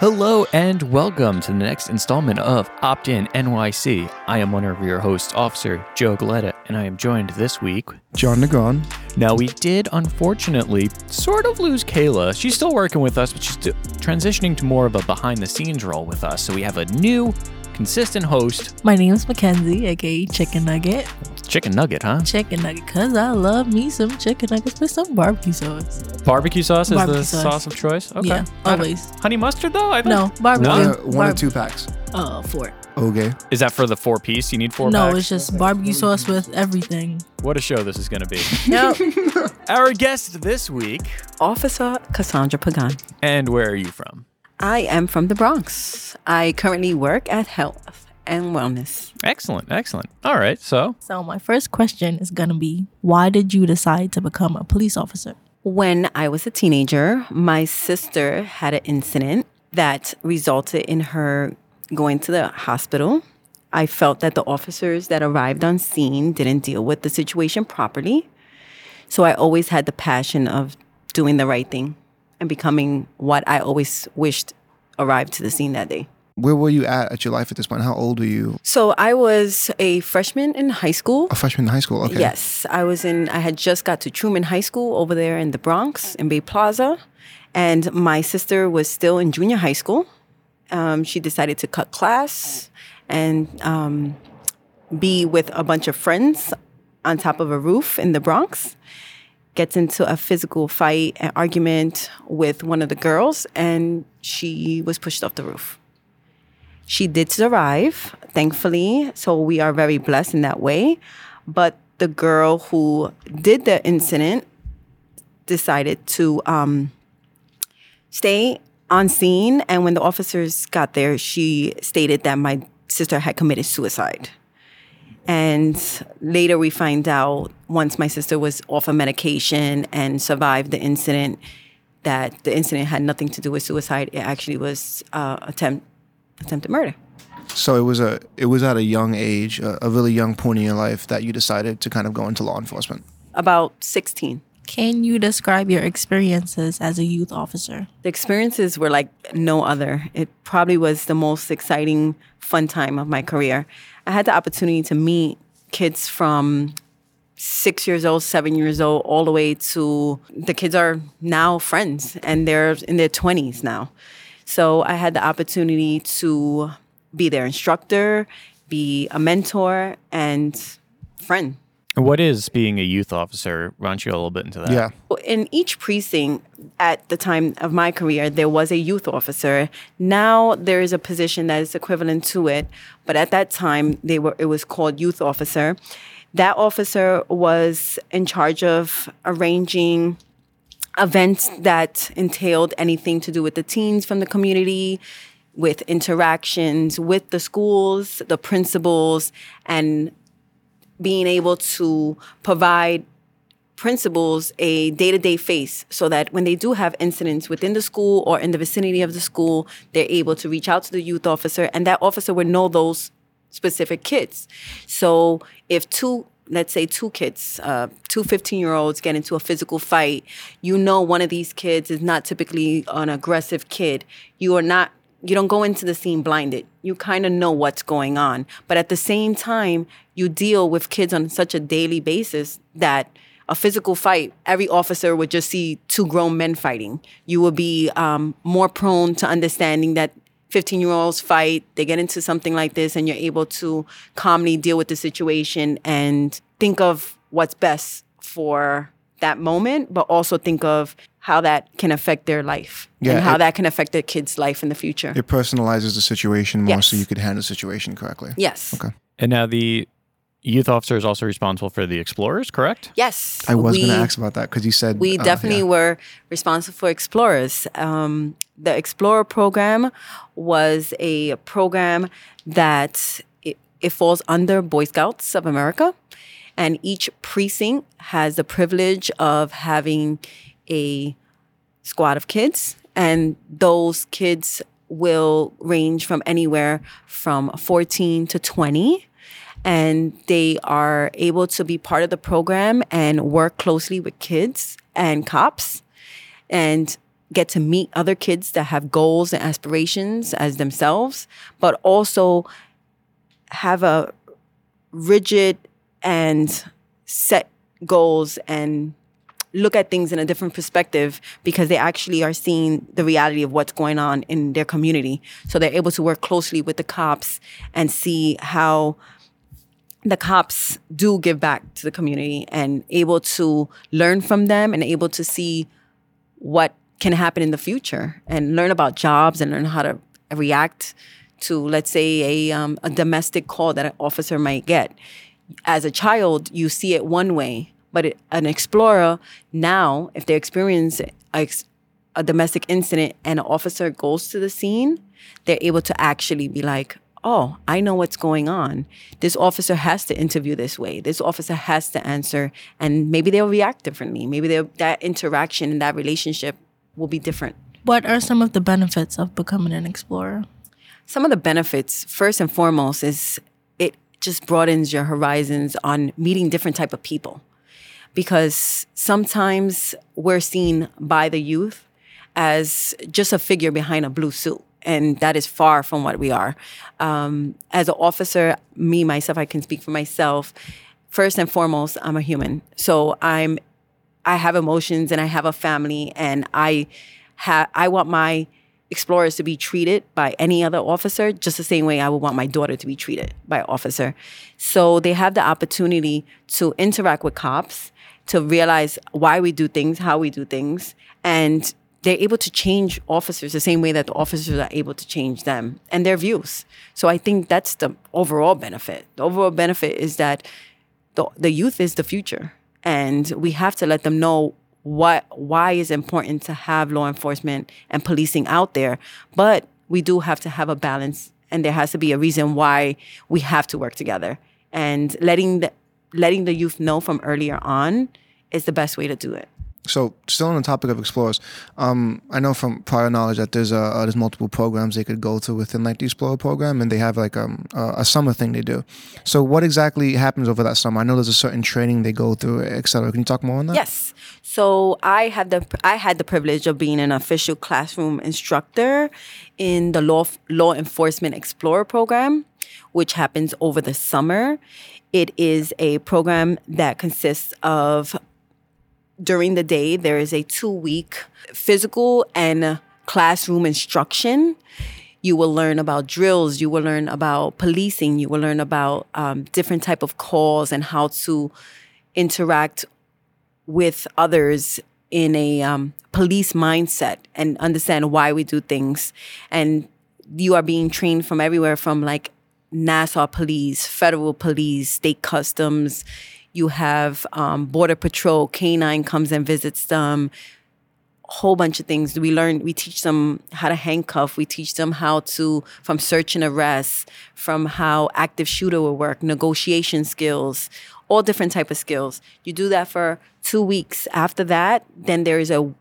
Hello and welcome to the next installment of Opt In NYC. I am one of your hosts, Officer Joe Galetta, and I am joined this week. John Negron. Now, we did unfortunately sort of lose Kayla. She's still working with us, but she's transitioning to more of a behind the scenes role with us. So we have a new, consistent host, My name is Mackenzie, aka Chicken Nugget. Chicken Nugget, huh? Chicken Nugget, cause I love me some chicken nuggets with some barbecue sauce. Barbecue sauce is Barbecue the sauce. sauce. of choice? Okay. Yeah, always. Honey mustard, though? I No, barbecue. One, No? or, one or two packs. Uh, four. Okay. Is that for the four piece? You need four no, packs? it's just barbecue sauce with everything. What a show this is going to be. No, Our guest this week, Officer Casandra Pagan. and where are you from? I am from the Bronx. I currently work at Health and Wellness. Excellent, excellent. All right, so so my first question is gonna be, why did you decide to become a police officer? When I was a teenager, my sister had an incident that resulted in her going to the hospital. I felt that the officers that arrived on scene didn't deal with the situation properly. So I always had the passion of doing the right thing and becoming what I always wished arrived to the scene that day. Where were you at at your life at this point? How old were you? So I was a freshman in high school. A freshman in high school. Okay. Yes, I was in. I had just got to Truman High School over there in the Bronx in Bay Plaza, and my sister was still in junior high school. Um, she decided to cut class and um, be with a bunch of friends on top of a roof in the Bronx. Gets into a physical fight, an argument with one of the girls, and she was pushed off the roof. She did survive, thankfully. So we are very blessed in that way. But the girl who did the incident decided to um, stay on scene. And when the officers got there, she stated that my sister had committed suicide. And later we find out, once my sister was off of medication and survived the incident, that the incident had nothing to do with suicide. It actually was uh, attempt attempted murder. So it was a it was at a young age, a, a really young point in your life that you decided to kind of go into law enforcement. About 16. Can you describe your experiences as a youth officer? The experiences were like no other. It probably was the most exciting, fun time of my career. I had the opportunity to meet kids from six years old, seven years old, all the way to the kids are now friends and they're in their 20s now. So I had the opportunity to be their instructor, be a mentor, and friend. what is being a youth officer? Why don't you a little bit into that? Yeah. In each precinct at the time of my career, there was a youth officer. Now there is a position that is equivalent to it, but at that time they were it was called youth officer. That officer was in charge of arranging events that entailed anything to do with the teens from the community, with interactions with the schools, the principals, and being able to provide principals a day-to-day face so that when they do have incidents within the school or in the vicinity of the school they're able to reach out to the youth officer and that officer would know those specific kids. So if two let's say two kids uh, two 15 year olds get into a physical fight you know one of these kids is not typically an aggressive kid you are not you don't go into the scene blinded. You kind of know what's going on. But at the same time, you deal with kids on such a daily basis that a physical fight, every officer would just see two grown men fighting. You will be um, more prone to understanding that 15 year olds fight, they get into something like this, and you're able to calmly deal with the situation and think of what's best for that moment, but also think of how that can affect their life Yeah, and how it- that can affect their kids' life in the future. It personalizes the situation more so you could handle the situation correctly. Yes. Okay. And now the youth officer is also responsible for the explorers, correct? Yes. I was going to ask about that because you said We uh, definitely yeah. were responsible for explorers. Um, the Explorer program was a program that it, it falls under Boy Scouts of America, and each precinct has the privilege of having a squad of kids, and those kids will range from anywhere from 14 to 20 and they are able to be part of the program and work closely with kids and cops and get to meet other kids that have goals and aspirations as themselves, but also have a rigid and set goals and look at things in a different perspective because they actually are seeing the reality of what's going on in their community. So they're able to work closely with the cops and see how the cops do give back to the community and able to learn from them and able to see what can happen in the future and learn about jobs and learn how to react to, let's say, a, um, a domestic call that an officer might get. As a child, you see it one way, but it, an explorer now, if they experience a, a domestic incident and an officer goes to the scene, they're able to actually be like, oh, I know what's going on. This officer has to interview this way. This officer has to answer, and maybe they'll react differently. Maybe that interaction and that relationship will be different. What are some of the benefits of becoming an explorer? Some of the benefits, first and foremost, is it just broadens your horizons on meeting different type of people. Because sometimes we're seen by the youth as just a figure behind a blue suit and that is far from what we are. Um, as an officer, me myself, I can speak for myself. First and foremost, I'm a human, so I'm I have emotions and I have a family, and I have I want my explorers to be treated by any other officer just the same way I would want my daughter to be treated by officer. So they have the opportunity to interact with cops, to realize why we do things, how we do things, and they're able to change officers the same way that the officers are able to change them and their views. So I think that's the overall benefit. The overall benefit is that the, the youth is the future and we have to let them know what why is important to have law enforcement and policing out there but we do have to have a balance and there has to be a reason why we have to work together and letting the letting the youth know from earlier on is the best way to do it so still on the topic of explorers, um, I know from prior knowledge that there's a, uh, there's multiple programs they could go to within like the Explorer program, and they have like um, a summer thing they do. So what exactly happens over that summer? I know there's a certain training they go through, etc. Can you talk more on that? Yes. So I had the I had the privilege of being an official classroom instructor in the law law enforcement explorer program, which happens over the summer. It is a program that consists of during the day, there is a two week physical and classroom instruction. You will learn about drills. You will learn about policing. You will learn about um, different type of calls and how to interact with others in a um, police mindset and understand why we do things. And you are being trained from everywhere from like Nassau police, federal police, state customs you have um, border patrol, canine comes and visits them. Whole bunch of things. We learn. We teach them how to handcuff. We teach them how to from search and arrest, from how active shooter will work, negotiation skills, all different type of skills. You do that for two weeks. After that, then there is a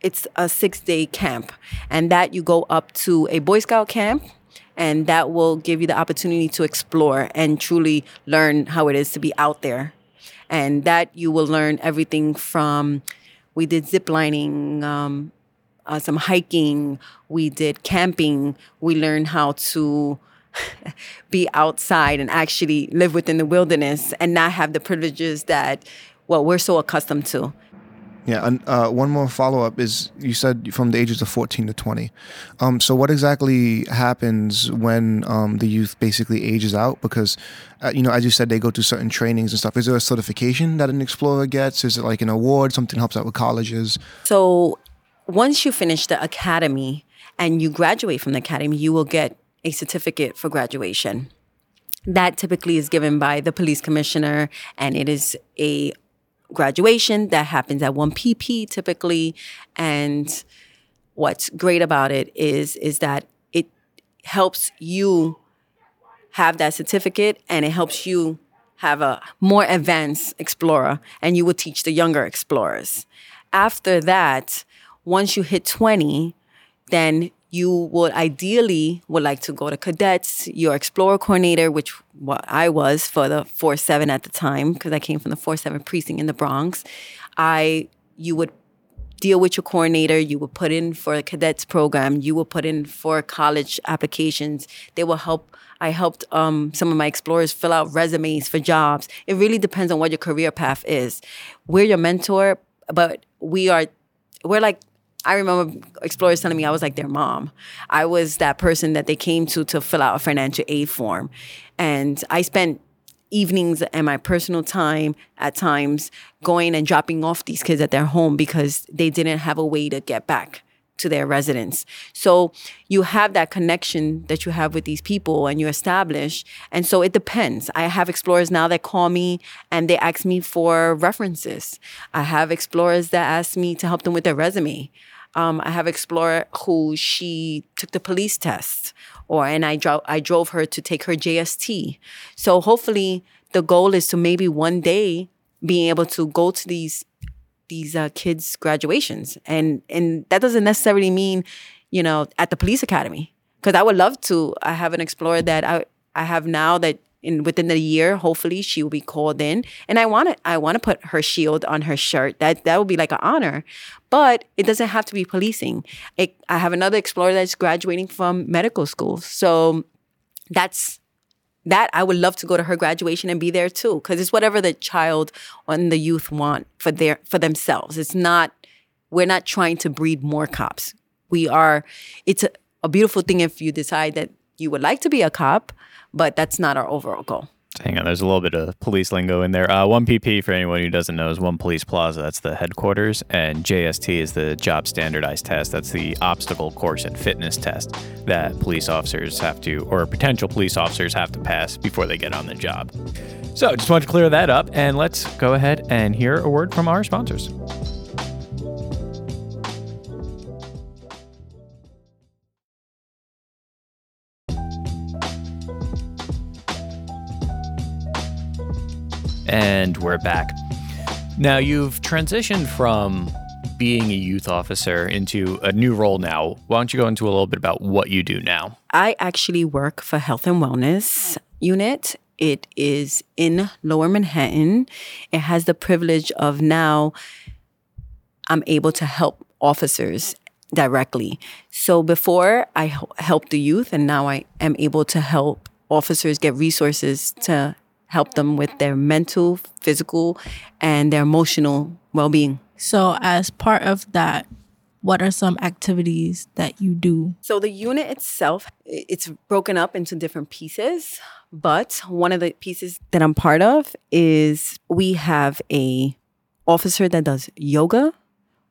it's a six day camp, and that you go up to a Boy Scout camp and that will give you the opportunity to explore and truly learn how it is to be out there and that you will learn everything from we did zip lining um, uh, some hiking we did camping we learned how to be outside and actually live within the wilderness and not have the privileges that well we're so accustomed to yeah, and uh, one more follow up is you said from the ages of 14 to 20. Um, so, what exactly happens when um, the youth basically ages out? Because, uh, you know, as you said, they go to certain trainings and stuff. Is there a certification that an explorer gets? Is it like an award, something helps out with colleges? So, once you finish the academy and you graduate from the academy, you will get a certificate for graduation. That typically is given by the police commissioner, and it is a graduation that happens at 1 pp typically. And what's great about it is is that it helps you have that certificate and it helps you have a more advanced explorer and you will teach the younger explorers. After that once you hit 20 then you would ideally would like to go to cadets, your explorer coordinator, which what I was for the 4-7 at the time, because I came from the 4-7 precinct in the Bronx. I you would deal with your coordinator. You would put in for a cadets program. You would put in for college applications. They will help. I helped um, some of my explorers fill out resumes for jobs. It really depends on what your career path is. We're your mentor, but we are, we're like I remember explorers telling me I was like their mom. I was that person that they came to to fill out a financial aid form. And I spent evenings and my personal time at times going and dropping off these kids at their home because they didn't have a way to get back to their residence. So you have that connection that you have with these people and you establish. And so it depends. I have explorers now that call me and they ask me for references. I have explorers that ask me to help them with their resume. Um, I have explorer who she took the police test, or and I drove I drove her to take her JST. So hopefully, the goal is to maybe one day being able to go to these these uh, kids' graduations, and and that doesn't necessarily mean, you know, at the police academy, because I would love to. I have an explorer that I I have now that in within the year, hopefully she will be called in. And I want to I want to put her shield on her shirt. That that would be like an honor. But it doesn't have to be policing. It, I have another explorer that's graduating from medical school. So that's that I would love to go to her graduation and be there too because it's whatever the child and the youth want for their for themselves. It's not we're not trying to breed more cops. We are it's a, a beautiful thing if you decide that you would like to be a cop, but that's not our overall goal. Hang on, there's a little bit of police lingo in there. Uh, 1PP, for anyone who doesn't know, is One Police Plaza. That's the headquarters. And JST is the Job Standardized Test. That's the obstacle course and fitness test that police officers have to, or potential police officers have to pass before they get on the job. So just wanted to clear that up. And let's go ahead and hear a word from our sponsors. And we're back. Now, you've transitioned from being a youth officer into a new role now. Why don't you go into a little bit about what you do now? I actually work for Health and Wellness Unit. It is in Lower Manhattan. It has the privilege of now I'm able to help officers directly. So before I helped the youth, and now I am able to help officers get resources to help them with their mental, physical, and their emotional well being. So, as part of that, what are some activities that you do? So the unit itself, it's broken up into different pieces, but one of the pieces that I'm part of is we have a officer that does yoga,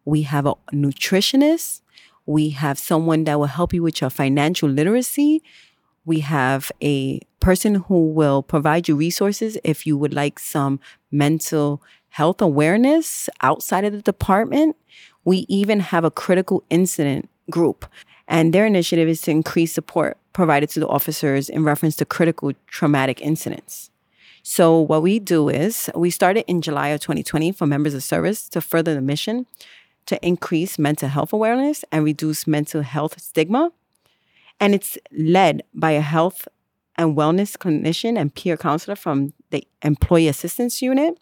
we have a nutritionist, we have someone that will help you with your financial literacy, we have a person who will provide you resources if you would like some mental health awareness outside of the department. We even have a critical incident group, and their initiative is to increase support provided to the officers in reference to critical traumatic incidents. So, what we do is we started in July of 2020 for members of service to further the mission to increase mental health awareness and reduce mental health stigma and it's led by a health and wellness clinician and peer counselor from the Employee Assistance Unit,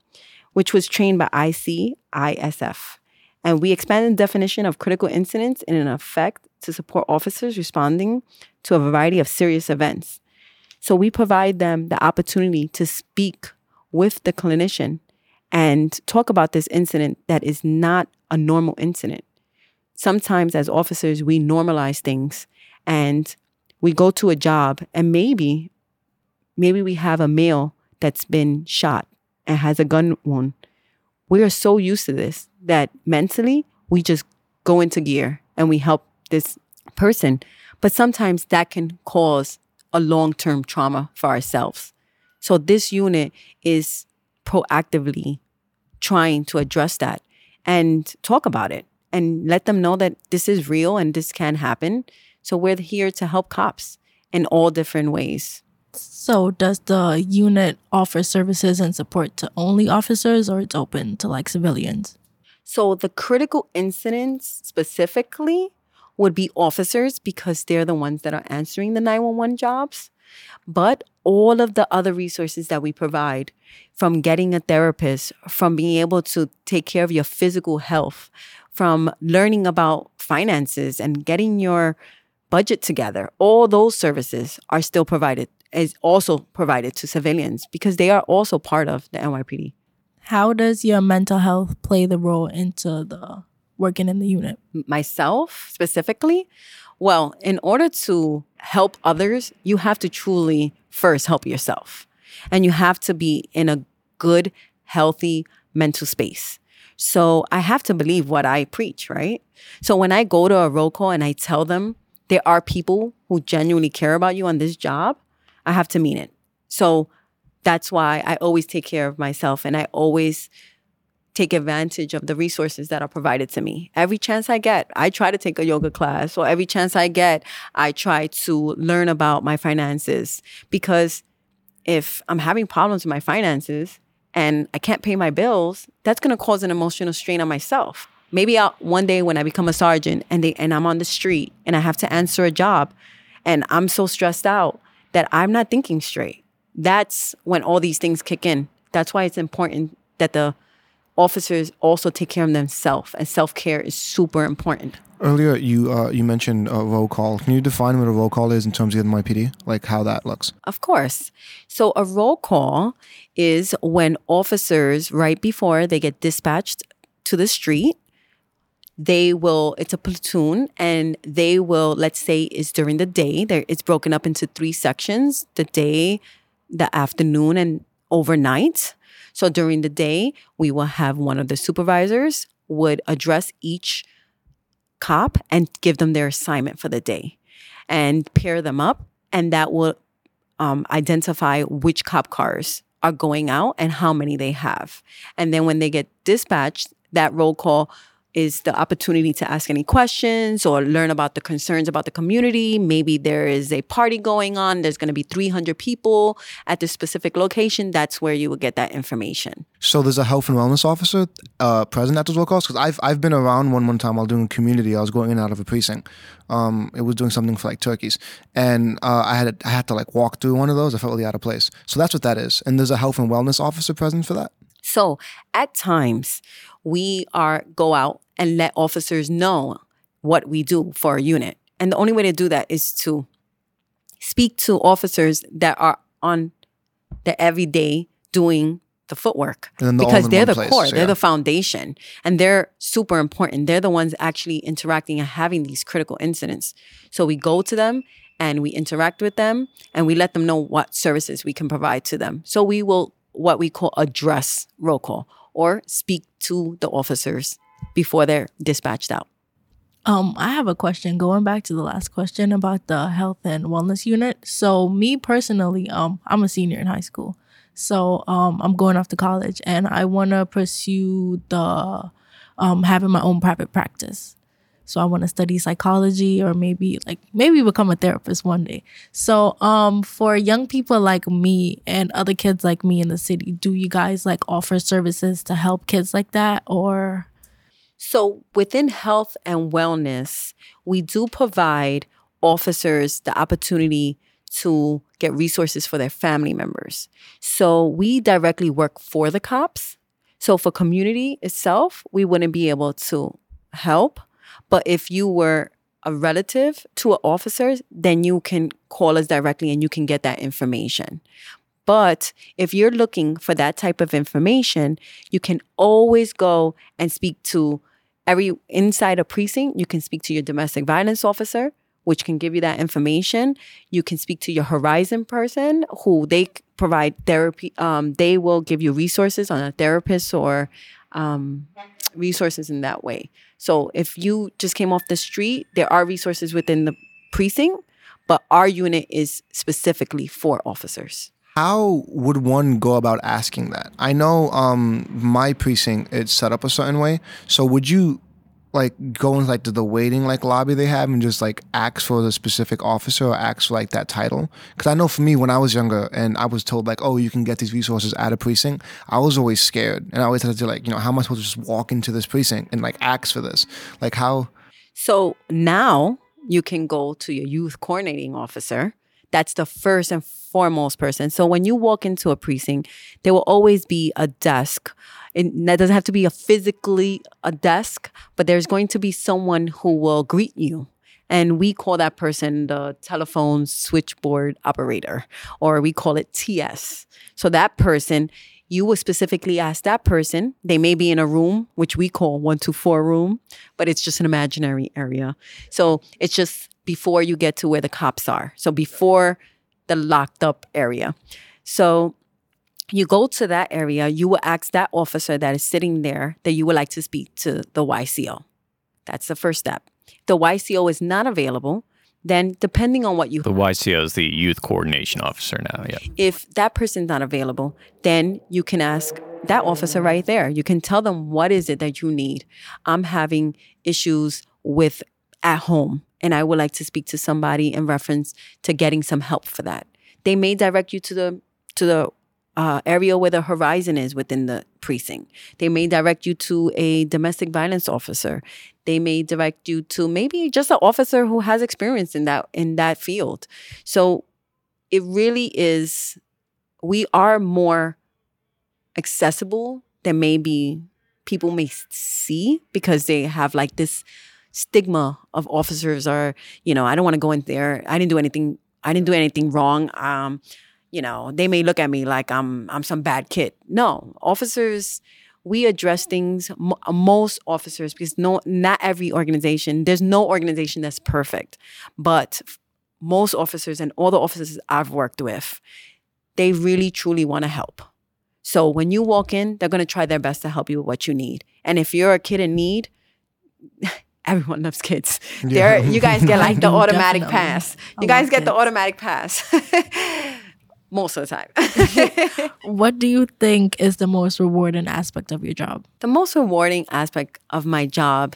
which was trained by ICISF. And we expanded the definition of critical incidents in an effect to support officers responding to a variety of serious events. So we provide them the opportunity to speak with the clinician and talk about this incident that is not a normal incident. Sometimes, as officers, we normalize things and we go to a job and maybe maybe we have a male that's been shot and has a gun wound. We are so used to this that mentally we just go into gear and we help this person. But sometimes that can cause a long-term trauma for ourselves. So this unit is proactively trying to address that and talk about it and let them know that this is real and this can happen so we're here to help cops in all different ways. So does the unit offer services and support to only officers or it's open to like civilians? So the critical incidents specifically would be officers because they're the ones that are answering the 911 jobs. but all of the other resources that we provide from getting a therapist, from being able to take care of your physical health, from learning about finances and getting your budget together, all those services are still provided, is also provided to civilians because they are also part of the NYPD. How does your mental health play the role into the working in the unit? Myself specifically, well, in order to help others, you have to truly first help yourself. And you have to be in a good, healthy mental space. So I have to believe what I preach, right? So when I go to a roll call and I tell them there are people who genuinely care about you on this job, I have to mean it. So that's why I always take care of myself and I always take advantage of the resources that are provided to me. Every chance I get, I try to take a yoga class, or every chance I get, I try to learn about my finances because if I'm having problems with my finances and I can't pay my bills, that's going to cause an emotional strain on myself. Maybe I'll, one day when I become a sergeant and they, and I'm on the street and I have to answer a job and I'm so stressed out that I'm not thinking straight. That's when all these things kick in. That's why it's important that the officers also take care of themselves and self-care is super important. Earlier, you uh, you mentioned a roll call. Can you define what a roll call is in terms of the NYPD, like how that looks? Of course. So a roll call is when officers, right before they get dispatched to the street, they will. It's a platoon, and they will. Let's say is during the day. There, it's broken up into three sections: the day, the afternoon, and overnight. So during the day, we will have one of the supervisors would address each cop and give them their assignment for the day and pair them up. And that will um, identify which cop cars are going out and how many they have. And then when they get dispatched, that roll call is the opportunity to ask any questions or learn about the concerns about the community. Maybe there is a party going on. There's going to be 300 people at this specific location. That's where you will get that information. So there's a health and wellness officer uh, present at those roll calls because I've I've been around one one time while doing community. I was going in and out of a precinct. Um, it was doing something for like turkeys, and uh, I had I had to like walk through one of those. I felt really out of place. So that's what that is. And there's a health and wellness officer present for that. So at times we are go out and let officers know what we do for a unit. And the only way to do that is to speak to officers that are on the everyday doing the footwork then because they're the place, core, yeah. they're the foundation, and they're super important. They're the ones actually interacting and having these critical incidents. So we go to them and we interact with them and we let them know what services we can provide to them. So we will what we call address roll call or speak to the officers before they're dispatched out. Um, I have a question going back to the last question about the health and wellness unit. So me personally, um, I'm a senior in high school. So um I'm going off to college and I wanna pursue the um having my own private practice. So I want to study psychology or maybe like maybe become a therapist one day. So um for young people like me and other kids like me in the city, do you guys like offer services to help kids like that or So within health and wellness, we do provide officers the opportunity to get resources for their family members. So we directly work for the cops. So for community itself, we wouldn't be able to help. But if you were a relative to an officer, then you can call us directly and you can get that information. But if you're looking for that type of information, you can always go and speak to every inside a precinct. You can speak to your domestic violence officer, which can give you that information. You can speak to your Horizon person, who they provide therapy. Um, they will give you resources on a therapist or um, resources in that way. So if you just came off the street, there are resources within the precinct, but our unit is specifically for officers. How would one go about asking that? I know um, my precinct it's set up a certain way. So would you like go into like to the waiting like lobby they have and just like ask for the specific officer or ask for like that title? Because I know for me when I was younger and I was told like, oh, you can get these resources at a precinct, I was always scared and I always had to like, you know, how am I supposed to just walk into this precinct and like ask for this? Like how? So now you can go to your youth coordinating officer. That's the first and foremost person. So when you walk into a precinct, there will always be a desk. And that doesn't have to be a physically a desk, but there's going to be someone who will greet you. And we call that person the telephone switchboard operator, or we call it TS. So that person, you will specifically ask that person. They may be in a room, which we call 124 room, but it's just an imaginary area. So it's just before you get to where the cops are. So before the locked up area. So you go to that area, you will ask that officer that is sitting there that you would like to speak to the YCO. That's the first step. The YCO is not available. Then, depending on what you The YCO is the youth coordination officer now. Yeah. if that person's not available, then you can ask that officer right there. You can tell them what is it that you need. I'm having issues with at home and I would like to speak to somebody in reference to getting some help for that. They may direct you to the to the uh, area where the horizon is within the precinct. They may direct you to a domestic violence officer. They may direct you to maybe just an officer who has experience in that in that field. So it really is we are more accessible than maybe people may see because they have like this stigma of officers are you know i don't want to go in there i didn't do anything i didn't do anything wrong um you know they may look at me like i'm i'm some bad kid no officers we address things mo- most officers because no not every organization there's no organization that's perfect but most officers and all the officers i've worked with they really truly want to help so when you walk in they're going to try their best to help you with what you need and if you're a kid in need everyone loves kids. There, you guys get like the automatic Definitely. pass. You guys love get the automatic pass most of the time. What do you think is the most rewarding aspect of your job? the most rewarding aspect of my job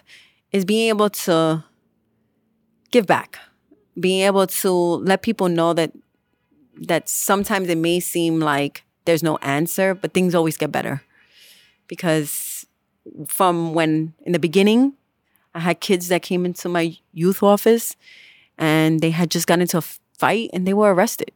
is being able to give back, being able to let people know that that sometimes it may seem like there's no answer, but things always get better. Because from when in the beginning, I had kids that came into my youth office and they had just gotten into a fight and they were arrested.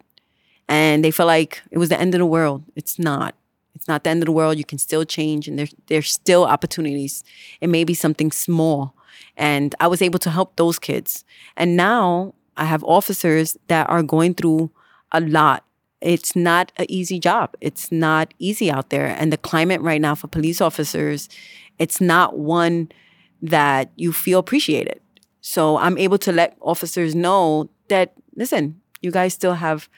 And they felt like it was the end of the world. It's not. It's not the end of the world. You can still change and there's there's still opportunities. It may be something small. And I was able to help those kids. And now I have officers that are going through a lot. It's not an easy job. It's not easy out there. And the climate right now for police officers, it's not one that you feel appreciated. So I'm able to let officers know that, listen, you guys still have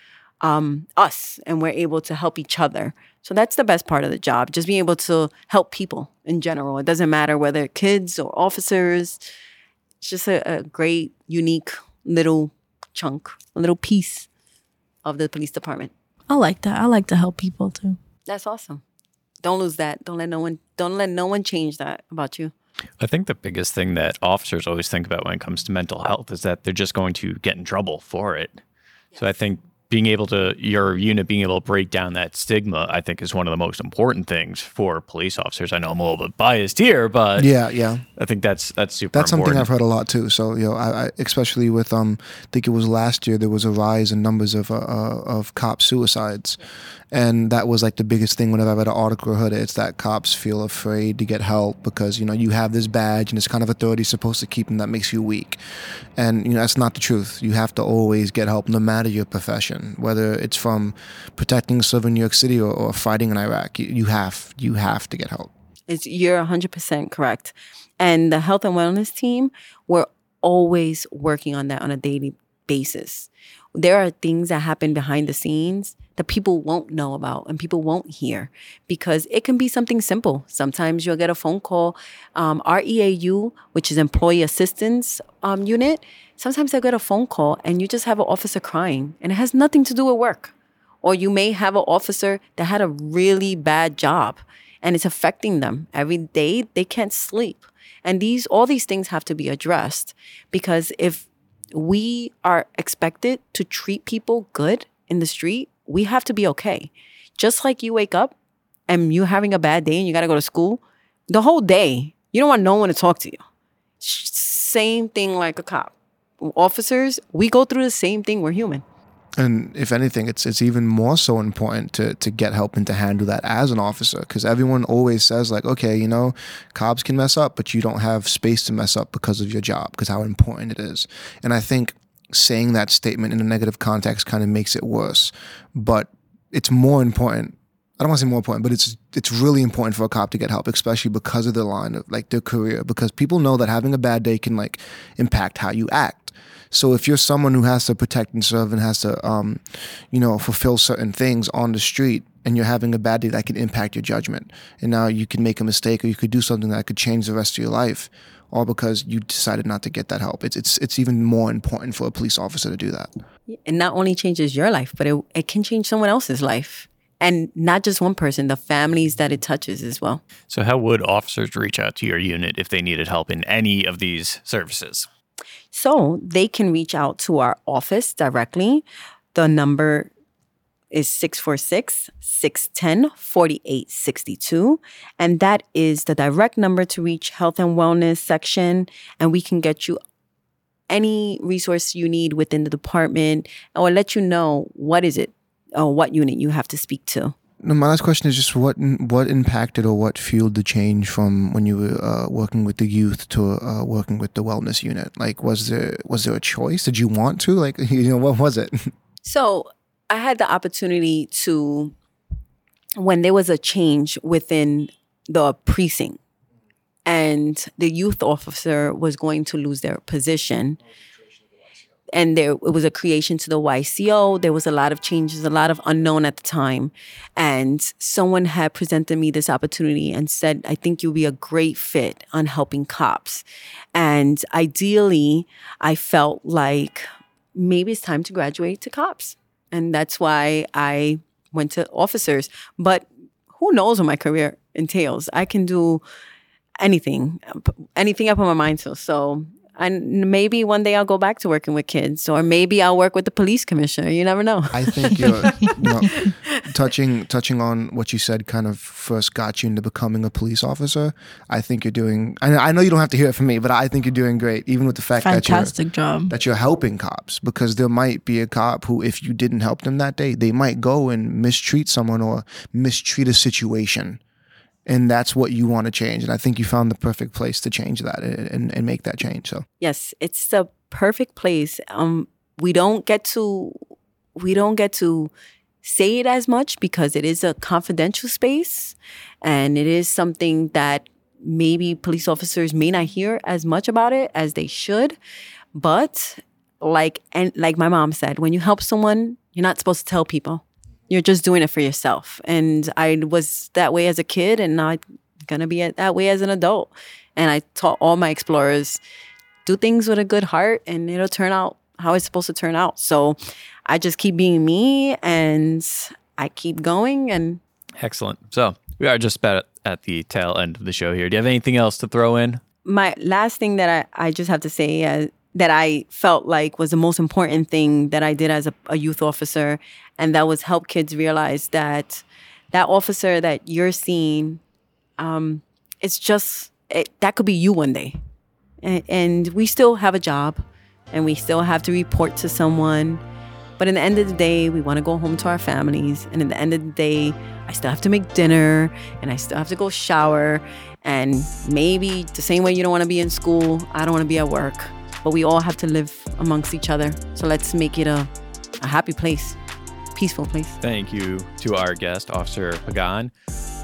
um, us and we're able to help each other. So that's the best part of the job, just being able to help people in general. It doesn't matter whether kids or officers. It's just a, a great, unique little chunk, a little piece of the police department. I like that. I like to help people too. That's awesome. Don't lose that. Don't let no one don't let no one change that about you. I think the biggest thing that officers always think about when it comes to mental health is that they're just going to get in trouble for it. So I think being able to your unit being able to break down that stigma, I think is one of the most important things for police officers. I know I'm a little bit biased here, but Yeah, yeah. I think that's that's super That's something important. I've heard a lot too. So you know, I, I especially with um, I think it was last year there was a rise in numbers of uh, uh, of cop suicides, and that was like the biggest thing. Whenever I read an article heard it, it's that cops feel afraid to get help because you know you have this badge and this kind of authority supposed to keep them that makes you weak, and you know that's not the truth. You have to always get help, no matter your profession, whether it's from protecting Southern New York City or, or fighting in Iraq. You, you have you have to get help. It's you're 100% correct. And the health and wellness team, we're always working on that on a daily basis. There are things that happen behind the scenes that people won't know about and people won't hear because it can be something simple. Sometimes you'll get a phone call. Um, which is Employee Assistance um, Unit, sometimes they'll get a phone call and you just have an officer crying and it has nothing to do with work or you may have an officer that had a really bad job and it's affecting them every day they can't sleep and these all these things have to be addressed because if we are expected to treat people good in the street we have to be okay. Just like you wake up and you're having a bad day and you got to go to school the whole day you don't want no one to talk to you. Same thing like a cop. Officers we go through the same thing we're human. And if anything, it's it's even more so important to to get help and to handle that as an officer because everyone always says like, okay, you know, cops can mess up, but you don't have space to mess up because of your job because how important it is. And I think saying that statement in a negative context kind of makes it worse. But it's more important. I don't want to say more important, but it's it's really important for a cop to get help, especially because of their line of like their career, because people know that having a bad day can like impact how you act. So if you're someone who has to protect and serve and has to, um, you know, fulfill certain things on the street, and you're having a bad day, that can impact your judgment. And now you can make a mistake, or you could do something that could change the rest of your life, all because you decided not to get that help. It's it's it's even more important for a police officer to do that. It not only changes your life, but it, it can change someone else's life. And not just one person, the families that it touches as well. So, how would officers reach out to your unit if they needed help in any of these services? So they can reach out to our office directly. The number is 646 610 4862. And that is the direct number to reach health and wellness section. And we can get you any resource you need within the department or let you know what is it or what unit you have to speak to. No, my last question is just what what impacted or what fueled the change from when you were uh, working with the youth to uh, working with the wellness unit? Like, was there was there a choice? Did you want to? Like, you know, what was it? So I had the opportunity to, when there was a change within the precinct, and the youth officer was going to lose their position and there it was a creation to the YCO. There was a lot of changes, a lot of unknown at the time. And someone had presented me this opportunity and said, I think you'll be a great fit on helping cops. And ideally, I felt like maybe it's time to graduate to cops. And that's why I went to officers. But who knows what my career entails? I can do anything, anything I put my mind to. So and maybe one day I'll go back to working with kids, or maybe I'll work with the police commissioner. You never know. I think you're you touching touching on what you said. Kind of first got you into becoming a police officer. I think you're doing. I, I know you don't have to hear it from me, but I think you're doing great, even with the fact Fantastic that you're job. that you're helping cops. Because there might be a cop who, if you didn't help them that day, they might go and mistreat someone or mistreat a situation and that's what you want to change. And i think you found the perfect place to change that and, and make that change so. Yes it's the perfect place. Um we don't get to we don't get to say it as much because it is a confidential space. And it is something that maybe police officers may not hear as much about it as they should. But like and like my mom said when you help someone you're not supposed to tell people you're just doing it for yourself. And I was that way as a kid, and now I'm gonna be that way as an adult. And I taught all my explorers do things with a good heart, and it'll turn out how it's supposed to turn out. So I just keep being me, and I keep going. And excellent. So we are just about at the tail end of the show here. Do you have anything else to throw in? My last thing that I, I just have to say uh, that I felt like was the most important thing that I did as a, a youth officer and that was help kids realize that that officer that you're seeing, um, it's just it, that could be you one day, and, and we still have a job, and we still have to report to someone. But in the end of the day, we want to go home to our families. And in the end of the day, I still have to make dinner and I still have to go shower. And maybe the same way you don't want to be in school, I don't want to be at work. But we all have to live amongst each other. So let's make it a, a happy place peaceful place. Thank you to our guest, Officer Pagan,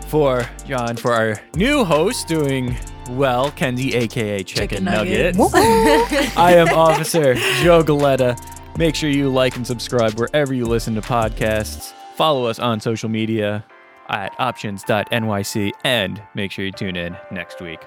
for John, for our new host doing well, Kenzie, aka Chicken, Chicken Nugget. Nugget. I am Officer Joe Galetta. Make sure you like and subscribe wherever you listen to podcasts. Follow us on social media at options.nyc and make sure you tune in next week.